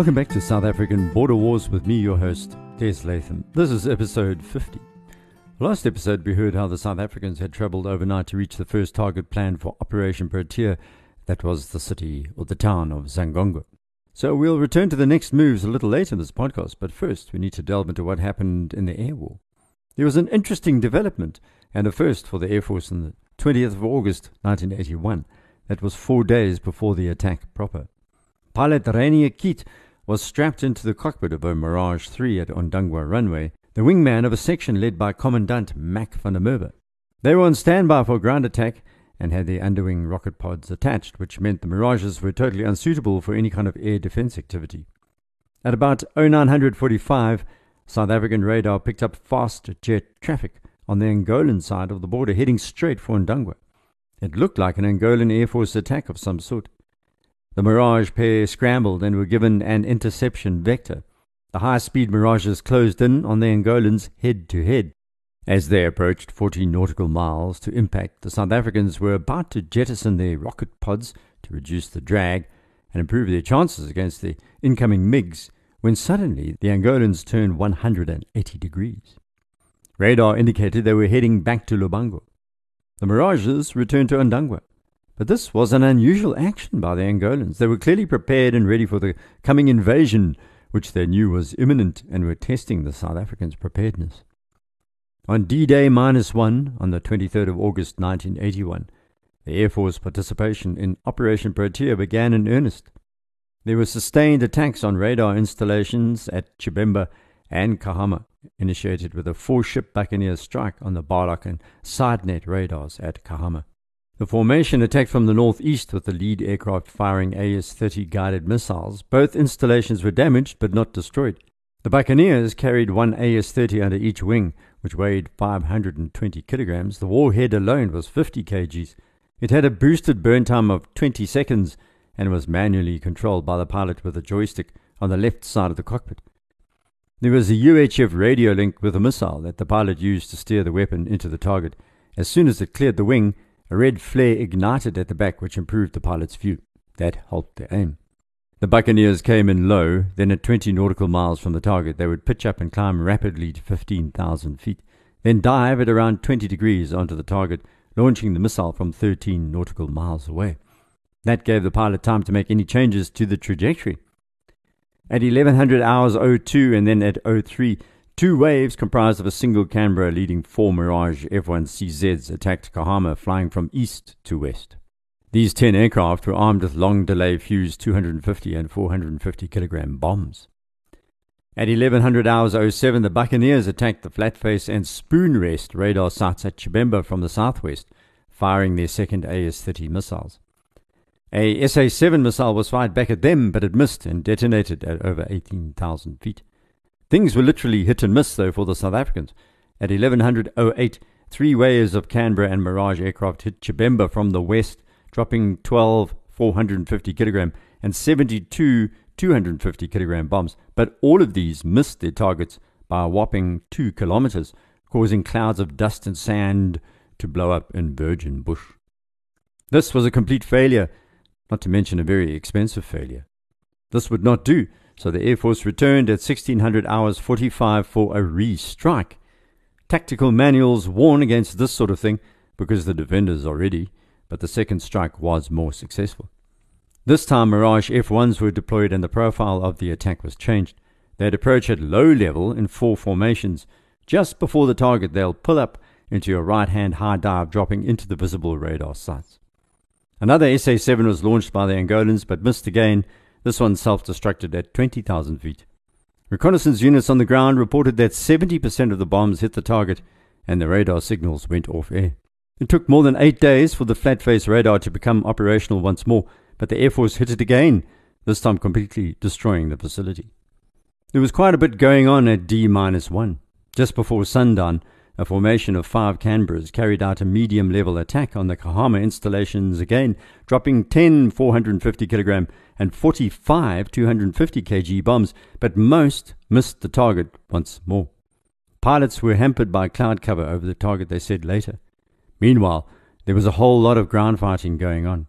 Welcome back to South African Border Wars with me, your host, Des Latham. This is episode 50. Last episode, we heard how the South Africans had travelled overnight to reach the first target planned for Operation Protea, that was the city or the town of Zangongo. So we'll return to the next moves a little later in this podcast, but first we need to delve into what happened in the air war. There was an interesting development and a first for the Air Force on the 20th of August 1981. That was four days before the attack proper. Pilot Rainier Keat was strapped into the cockpit of a Mirage 3 at Ondangwa runway, the wingman of a section led by Commandant Mac van der Merwe. They were on standby for ground attack and had their underwing rocket pods attached, which meant the Mirages were totally unsuitable for any kind of air defense activity. At about 0945, South African radar picked up fast jet traffic on the Angolan side of the border heading straight for Ondangwa. It looked like an Angolan Air Force attack of some sort. The Mirage pair scrambled and were given an interception vector. The high speed Mirages closed in on the Angolans head to head. As they approached 14 nautical miles to impact, the South Africans were about to jettison their rocket pods to reduce the drag and improve their chances against the incoming MiGs when suddenly the Angolans turned 180 degrees. Radar indicated they were heading back to Lubango. The Mirages returned to Ondangwa. But this was an unusual action by the Angolans. They were clearly prepared and ready for the coming invasion, which they knew was imminent, and were testing the South Africans' preparedness. On D Day minus one, on the 23rd of August 1981, the Air Force participation in Operation Protea began in earnest. There were sustained attacks on radar installations at Chibemba and Cahama, initiated with a four ship Buccaneer strike on the Barlock and SideNet radars at Cahama. The formation attacked from the northeast with the lead aircraft firing AS 30 guided missiles. Both installations were damaged but not destroyed. The Buccaneers carried one AS 30 under each wing, which weighed 520 kilograms. The warhead alone was 50 kgs. It had a boosted burn time of 20 seconds and was manually controlled by the pilot with a joystick on the left side of the cockpit. There was a UHF radio link with a missile that the pilot used to steer the weapon into the target. As soon as it cleared the wing, a red flare ignited at the back, which improved the pilot's view. That helped their aim. The Buccaneers came in low, then at 20 nautical miles from the target, they would pitch up and climb rapidly to 15,000 feet, then dive at around 20 degrees onto the target, launching the missile from 13 nautical miles away. That gave the pilot time to make any changes to the trajectory. At 1100 hours 02 and then at 03, Two waves comprised of a single Canberra leading four Mirage F-1CZs attacked Cahama flying from east to west. These 10 aircraft were armed with long delay fused 250 and 450 kilogram bombs. At 1100 hours 07, the Buccaneers attacked the Flatface and Spoon Rest radar sites at Chibemba from the southwest, firing their second AS-30 missiles. A SA-7 missile was fired back at them, but it missed and detonated at over 18,000 feet. Things were literally hit and miss, though, for the South Africans. At 1108, three waves of Canberra and Mirage aircraft hit Chibemba from the west, dropping 12 450 kilogram and 72 250 kilogram bombs. But all of these missed their targets by a whopping two kilometers, causing clouds of dust and sand to blow up in virgin bush. This was a complete failure, not to mention a very expensive failure. This would not do. So the Air Force returned at 1600 hours 45 for a re strike. Tactical manuals warn against this sort of thing because the defenders are ready, but the second strike was more successful. This time, Mirage F1s were deployed and the profile of the attack was changed. They'd approach at low level in four formations. Just before the target, they'll pull up into your right hand high dive, dropping into the visible radar sights. Another SA 7 was launched by the Angolans but missed again this one self destructed at 20,000 feet. Reconnaissance units on the ground reported that 70% of the bombs hit the target and the radar signals went off air. It took more than eight days for the flat face radar to become operational once more, but the Air Force hit it again, this time completely destroying the facility. There was quite a bit going on at D 1. Just before sundown, a formation of five Canberras carried out a medium level attack on the Cahama installations again, dropping 10 450 kilogram and 45 250 kg bombs, but most missed the target once more. Pilots were hampered by cloud cover over the target, they said later. Meanwhile, there was a whole lot of ground fighting going on.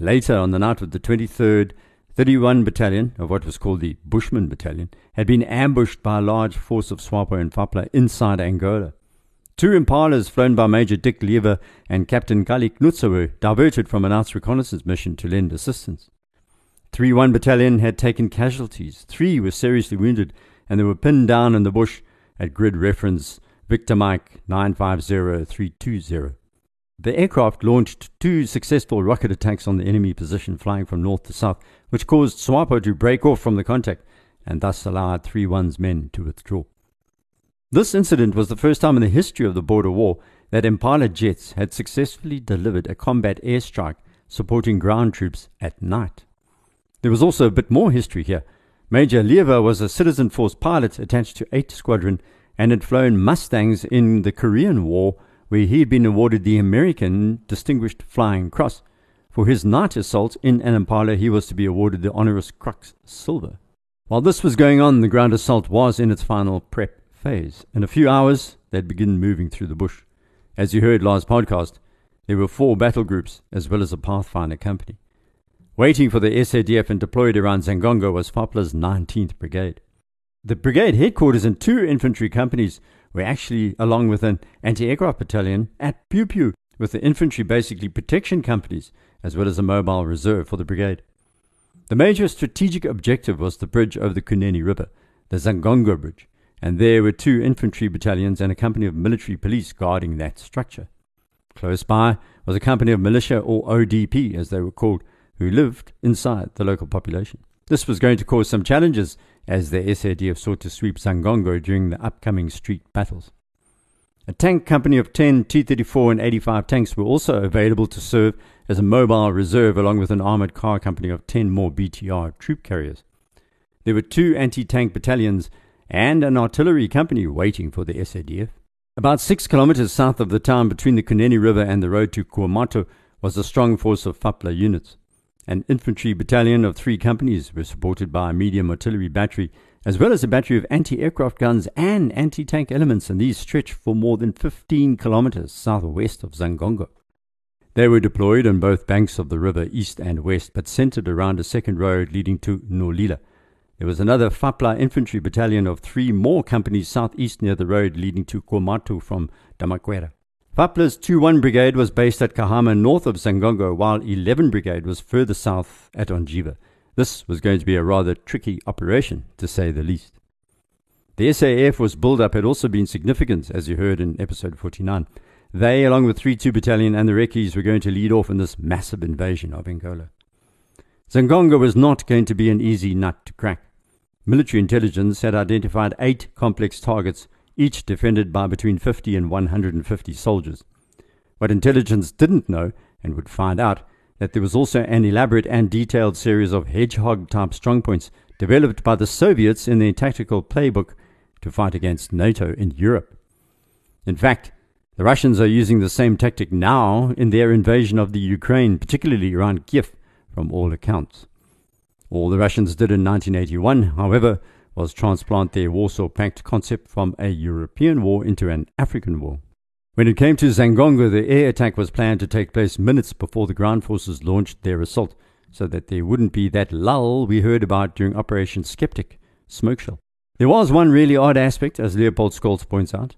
Later on the night of the 23rd, 31 Battalion, of what was called the Bushman Battalion, had been ambushed by a large force of SWAPO and FAPLA inside Angola. Two Impalas flown by Major Dick Lever and Captain Kali were diverted from an Outs reconnaissance mission to lend assistance. 3 1 Battalion had taken casualties, three were seriously wounded, and they were pinned down in the bush at grid reference Victor Mike 950320. The aircraft launched two successful rocket attacks on the enemy position flying from north to south, which caused SWAPO to break off from the contact and thus allowed 3 1's men to withdraw. This incident was the first time in the history of the border war that Impala jets had successfully delivered a combat airstrike supporting ground troops at night. There was also a bit more history here. Major Lieva was a citizen force pilot attached to 8 Squadron and had flown Mustangs in the Korean War where he had been awarded the American Distinguished Flying Cross. For his night assault in an Impala, he was to be awarded the honoris Crux Silver. While this was going on, the ground assault was in its final prep phase. In a few hours, they'd begin moving through the bush. As you heard last podcast, there were four battle groups as well as a Pathfinder company. Waiting for the SADF and deployed around Zangongo was FAPLA's 19th Brigade. The brigade headquarters and two infantry companies were actually along with an anti-aircraft battalion at Peu Peu, with the infantry basically protection companies, as well as a mobile reserve for the brigade. The major strategic objective was the bridge over the Kunene River, the Zangongo Bridge, and there were two infantry battalions and a company of military police guarding that structure. Close by was a company of militia, or ODP as they were called, who lived inside the local population. This was going to cause some challenges as the SADF sought to sweep Zangongo during the upcoming street battles. A tank company of 10 T 34 and 85 tanks were also available to serve as a mobile reserve, along with an armoured car company of 10 more BTR troop carriers. There were two anti tank battalions and an artillery company waiting for the SADF. About six kilometers south of the town, between the Kunene River and the road to Cuamato, was a strong force of FAPLA units. An infantry battalion of three companies were supported by a medium artillery battery, as well as a battery of anti aircraft guns and anti tank elements, and these stretched for more than 15 kilometers southwest of Zangongo. They were deployed on both banks of the river, east and west, but centered around a second road leading to Naulila. There was another Fapla infantry battalion of three more companies southeast near the road leading to Komatu from Damaquera. Fapla's 2-1 Brigade was based at Cahama north of Zangongo, while 11 Brigade was further south at Ondjiva. This was going to be a rather tricky operation, to say the least. The SAF was build-up had also been significant, as you heard in episode 49. They, along with 3-2 Battalion and the Rekis, were going to lead off in this massive invasion of Angola. Zangongo was not going to be an easy nut to crack. Military intelligence had identified eight complex targets each defended by between 50 and 150 soldiers. What intelligence didn't know, and would find out, that there was also an elaborate and detailed series of hedgehog type strongpoints developed by the Soviets in their tactical playbook to fight against NATO in Europe. In fact, the Russians are using the same tactic now in their invasion of the Ukraine, particularly around Kiev, from all accounts. All the Russians did in 1981, however, was transplant their Warsaw Pact concept from a European war into an African war. When it came to Zangongo, the air attack was planned to take place minutes before the ground forces launched their assault, so that there wouldn't be that lull we heard about during Operation Skeptic, smoke shell. There was one really odd aspect, as Leopold Scholtz points out,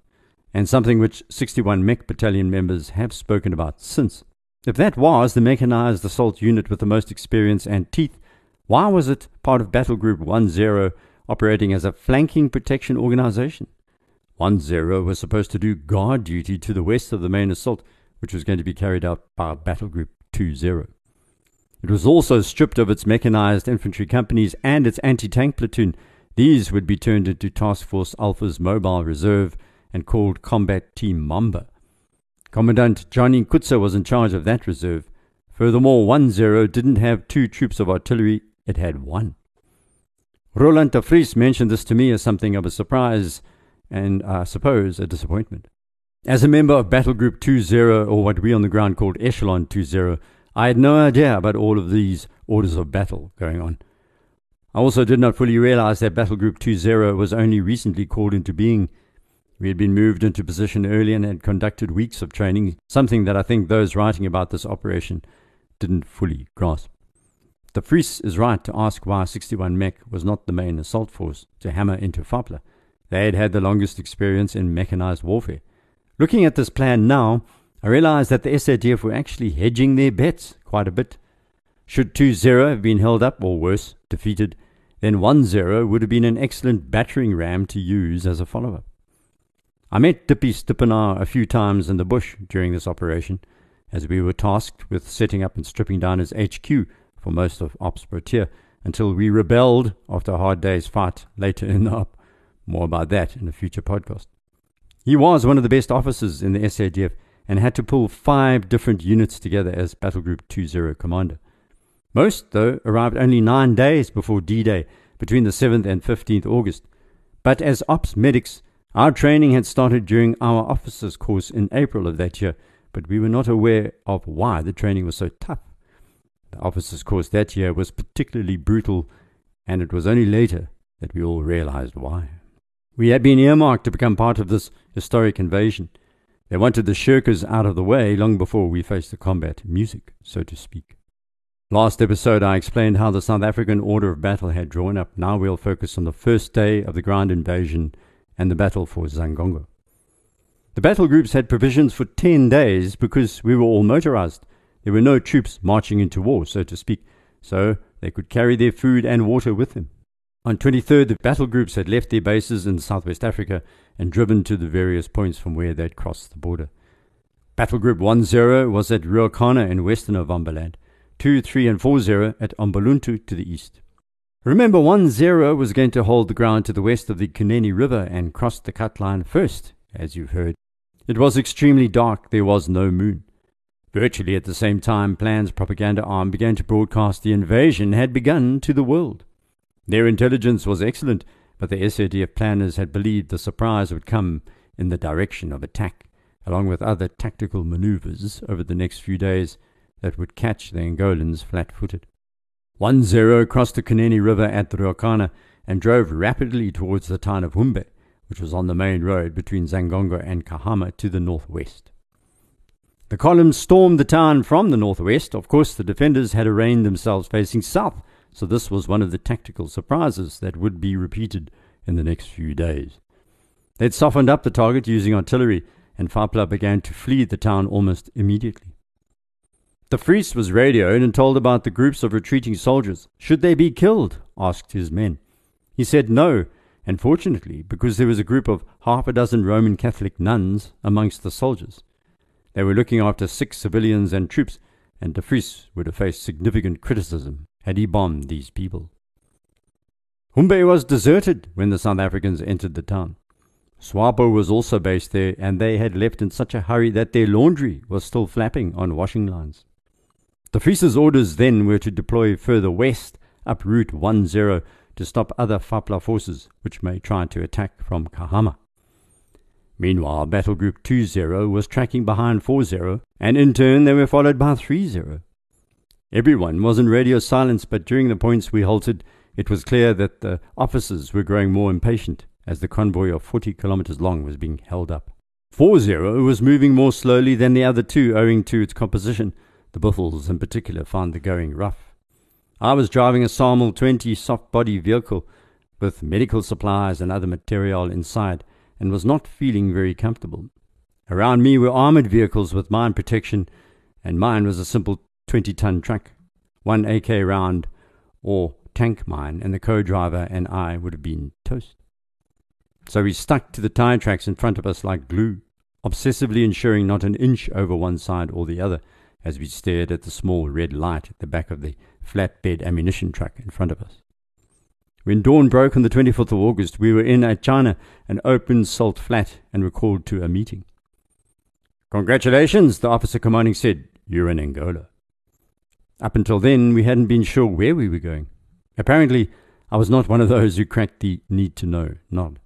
and something which 61 Mech Battalion members have spoken about since. If that was the mechanized assault unit with the most experience and teeth, why was it part of Battle Group 10 operating as a flanking protection organization. 1 0 was supposed to do guard duty to the west of the main assault, which was going to be carried out by Battle Group 2 0. It was also stripped of its mechanized infantry companies and its anti tank platoon. These would be turned into Task Force Alpha's mobile reserve and called Combat Team Mamba. Commandant Johnny Kutsa was in charge of that reserve. Furthermore, 1 0 didn't have two troops of artillery, it had one. Roland de Vries mentioned this to me as something of a surprise and, I suppose, a disappointment. As a member of Battle Group 20, or what we on the ground called Echelon 20, I had no idea about all of these orders of battle going on. I also did not fully realize that Battle Group 20 was only recently called into being. We had been moved into position early and had conducted weeks of training, something that I think those writing about this operation didn't fully grasp. De Vries is right to ask why 61 Mech was not the main assault force to hammer into Fapla. They had had the longest experience in mechanized warfare. Looking at this plan now, I realize that the SADF were actually hedging their bets quite a bit. Should 2 0 have been held up, or worse, defeated, then 1 0 would have been an excellent battering ram to use as a follow up. I met Dippy Stippenaar a few times in the bush during this operation, as we were tasked with setting up and stripping down his HQ for most of Ops Protea until we rebelled after a hard day's fight later in the op. More about that in a future podcast. He was one of the best officers in the SADF and had to pull five different units together as Battle Group 20 commander. Most, though, arrived only nine days before D Day, between the 7th and 15th August. But as ops medics, our training had started during our officers' course in April of that year, but we were not aware of why the training was so tough. The officers' course that year was particularly brutal, and it was only later that we all realized why. We had been earmarked to become part of this historic invasion. They wanted the shirkers out of the way long before we faced the combat music, so to speak. Last episode, I explained how the South African order of battle had drawn up. Now we'll focus on the first day of the ground invasion and the battle for Zangongo. The battle groups had provisions for 10 days because we were all motorized. There were no troops marching into war, so to speak, so they could carry their food and water with them. On 23rd, the battle groups had left their bases in Southwest Africa and driven to the various points from where they'd crossed the border. Battle Group 10 was at Ruacana in western Ovamboland. 2, 3, and 4 0 at Ombalantu to the east. Remember, 1 0 was going to hold the ground to the west of the Kunene River and cross the cut line first, as you've heard. It was extremely dark, there was no moon. Virtually at the same time, Plan's propaganda arm began to broadcast the invasion had begun to the world. Their intelligence was excellent, but the SADF planners had believed the surprise would come in the direction of attack, along with other tactical maneuvers over the next few days that would catch the Angolans flat footed. 1 0 crossed the Kunene River at Ruacana and drove rapidly towards the town of Humbe, which was on the main road between Zangongo and Cahama to the northwest. The columns stormed the town from the northwest. Of course, the defenders had arranged themselves facing south, so this was one of the tactical surprises that would be repeated in the next few days. They'd softened up the target using artillery, and Fapla began to flee the town almost immediately. De Vries was radioed and told about the groups of retreating soldiers. Should they be killed? asked his men. He said no, and fortunately, because there was a group of half a dozen Roman Catholic nuns amongst the soldiers. They were looking after six civilians and troops, and De Vries would have faced significant criticism had he bombed these people. Humbe was deserted when the South Africans entered the town. SWAPO was also based there, and they had left in such a hurry that their laundry was still flapping on washing lines. De Vries's orders then were to deploy further west up Route 10 to stop other Fapla forces which may try to attack from Cahama. Meanwhile, Battle Group 20 was tracking behind 40, and in turn they were followed by 30. Everyone was in radio silence, but during the points we halted, it was clear that the officers were growing more impatient as the convoy of 40 kilometers long was being held up. 40 was moving more slowly than the other two owing to its composition, the Buffels, in particular, found the going rough. I was driving a SAMIL 20 soft body vehicle with medical supplies and other material inside and was not feeling very comfortable. Around me were armored vehicles with mine protection, and mine was a simple 20 ton truck, one AK round or tank mine, and the co driver and I would have been toast. So we stuck to the tire tracks in front of us like glue, obsessively ensuring not an inch over one side or the other as we stared at the small red light at the back of the flatbed ammunition truck in front of us. When dawn broke on the 24th of August, we were in at China, an open salt flat, and were called to a meeting. Congratulations, the officer commanding said. You're in Angola. Up until then, we hadn't been sure where we were going. Apparently, I was not one of those who cracked the need to know nod.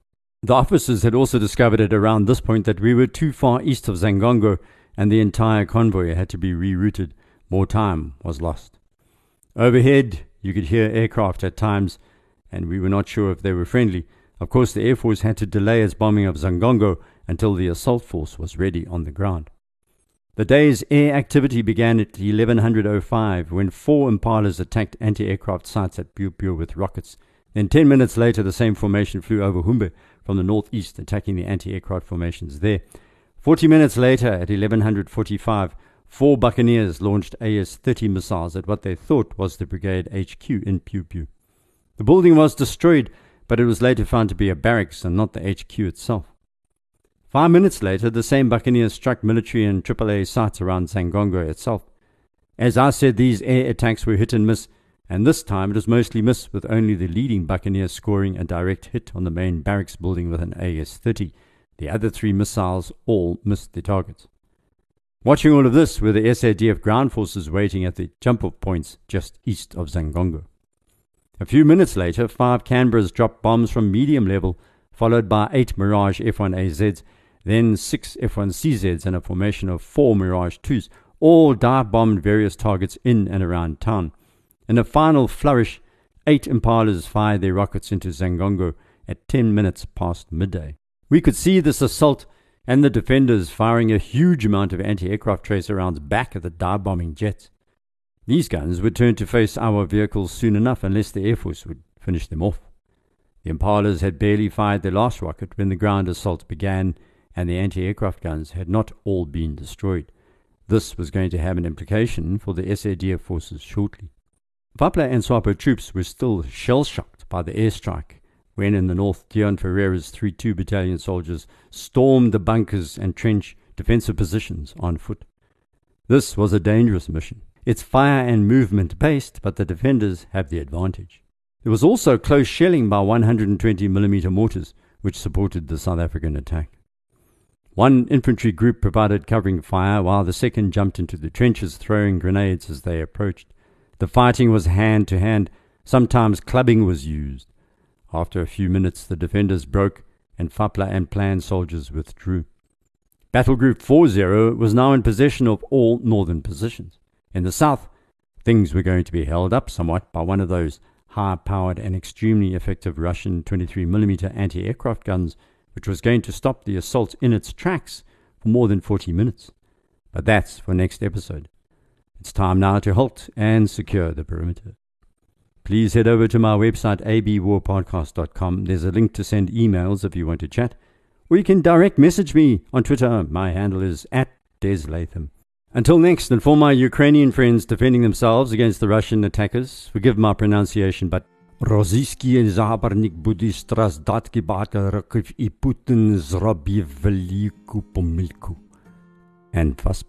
The officers had also discovered at around this point that we were too far east of Zangongo and the entire convoy had to be rerouted. More time was lost. Overhead, you could hear aircraft at times, and we were not sure if they were friendly. Of course, the Air Force had to delay its bombing of Zangongo until the assault force was ready on the ground. The day's air activity began at 1105 when four Impalas attacked anti-aircraft sites at Peu Peu with rockets. Then 10 minutes later, the same formation flew over Humbe from the northeast, attacking the anti-aircraft formations there. 40 minutes later, at 1145, four Buccaneers launched AS-30 missiles at what they thought was the brigade HQ in Peu Peu. The building was destroyed, but it was later found to be a barracks and not the HQ itself. Five minutes later, the same Buccaneers struck military and AAA sites around Zangongo itself. As I said, these air attacks were hit and miss, and this time it was mostly miss, with only the leading Buccaneer scoring a direct hit on the main barracks building with an AS 30. The other three missiles all missed their targets. Watching all of this were the SADF ground forces waiting at the jump off points just east of Zangongo. A few minutes later, five Canberras dropped bombs from medium level, followed by eight Mirage F 1AZs, then six F 1CZs, and a formation of four Mirage 2s, all dive bombed various targets in and around town. In a final flourish, eight Impalas fired their rockets into Zangongo at 10 minutes past midday. We could see this assault and the defenders firing a huge amount of anti aircraft tracer rounds back at the dive bombing jets. These guns would turn to face our vehicles soon enough unless the Air Force would finish them off. The Impalas had barely fired their last rocket when the ground assault began, and the anti aircraft guns had not all been destroyed. This was going to have an implication for the SADF forces shortly. Fapla and Swapo troops were still shell shocked by the airstrike when in the north Deon Ferreira's 3 2 battalion soldiers stormed the bunkers and trench defensive positions on foot. This was a dangerous mission it's fire and movement based, but the defenders have the advantage. There was also close shelling by 120mm mortars, which supported the South African attack. One infantry group provided covering fire, while the second jumped into the trenches throwing grenades as they approached. The fighting was hand to hand, sometimes clubbing was used. After a few minutes, the defenders broke, and Fapla and Plan soldiers withdrew. Battle Group 40 was now in possession of all northern positions. In the south, things were going to be held up somewhat by one of those high powered and extremely effective Russian 23mm anti aircraft guns, which was going to stop the assault in its tracks for more than 40 minutes. But that's for next episode. It's time now to halt and secure the perimeter. Please head over to my website, abwarpodcast.com. There's a link to send emails if you want to chat, or you can direct message me on Twitter. My handle is at Des Latham. Until next, and for my Ukrainian friends defending themselves against the Russian attackers, forgive my pronunciation, but Rosyjski zabarnik буде страждати багато років і Путін зробив велику помилку. And was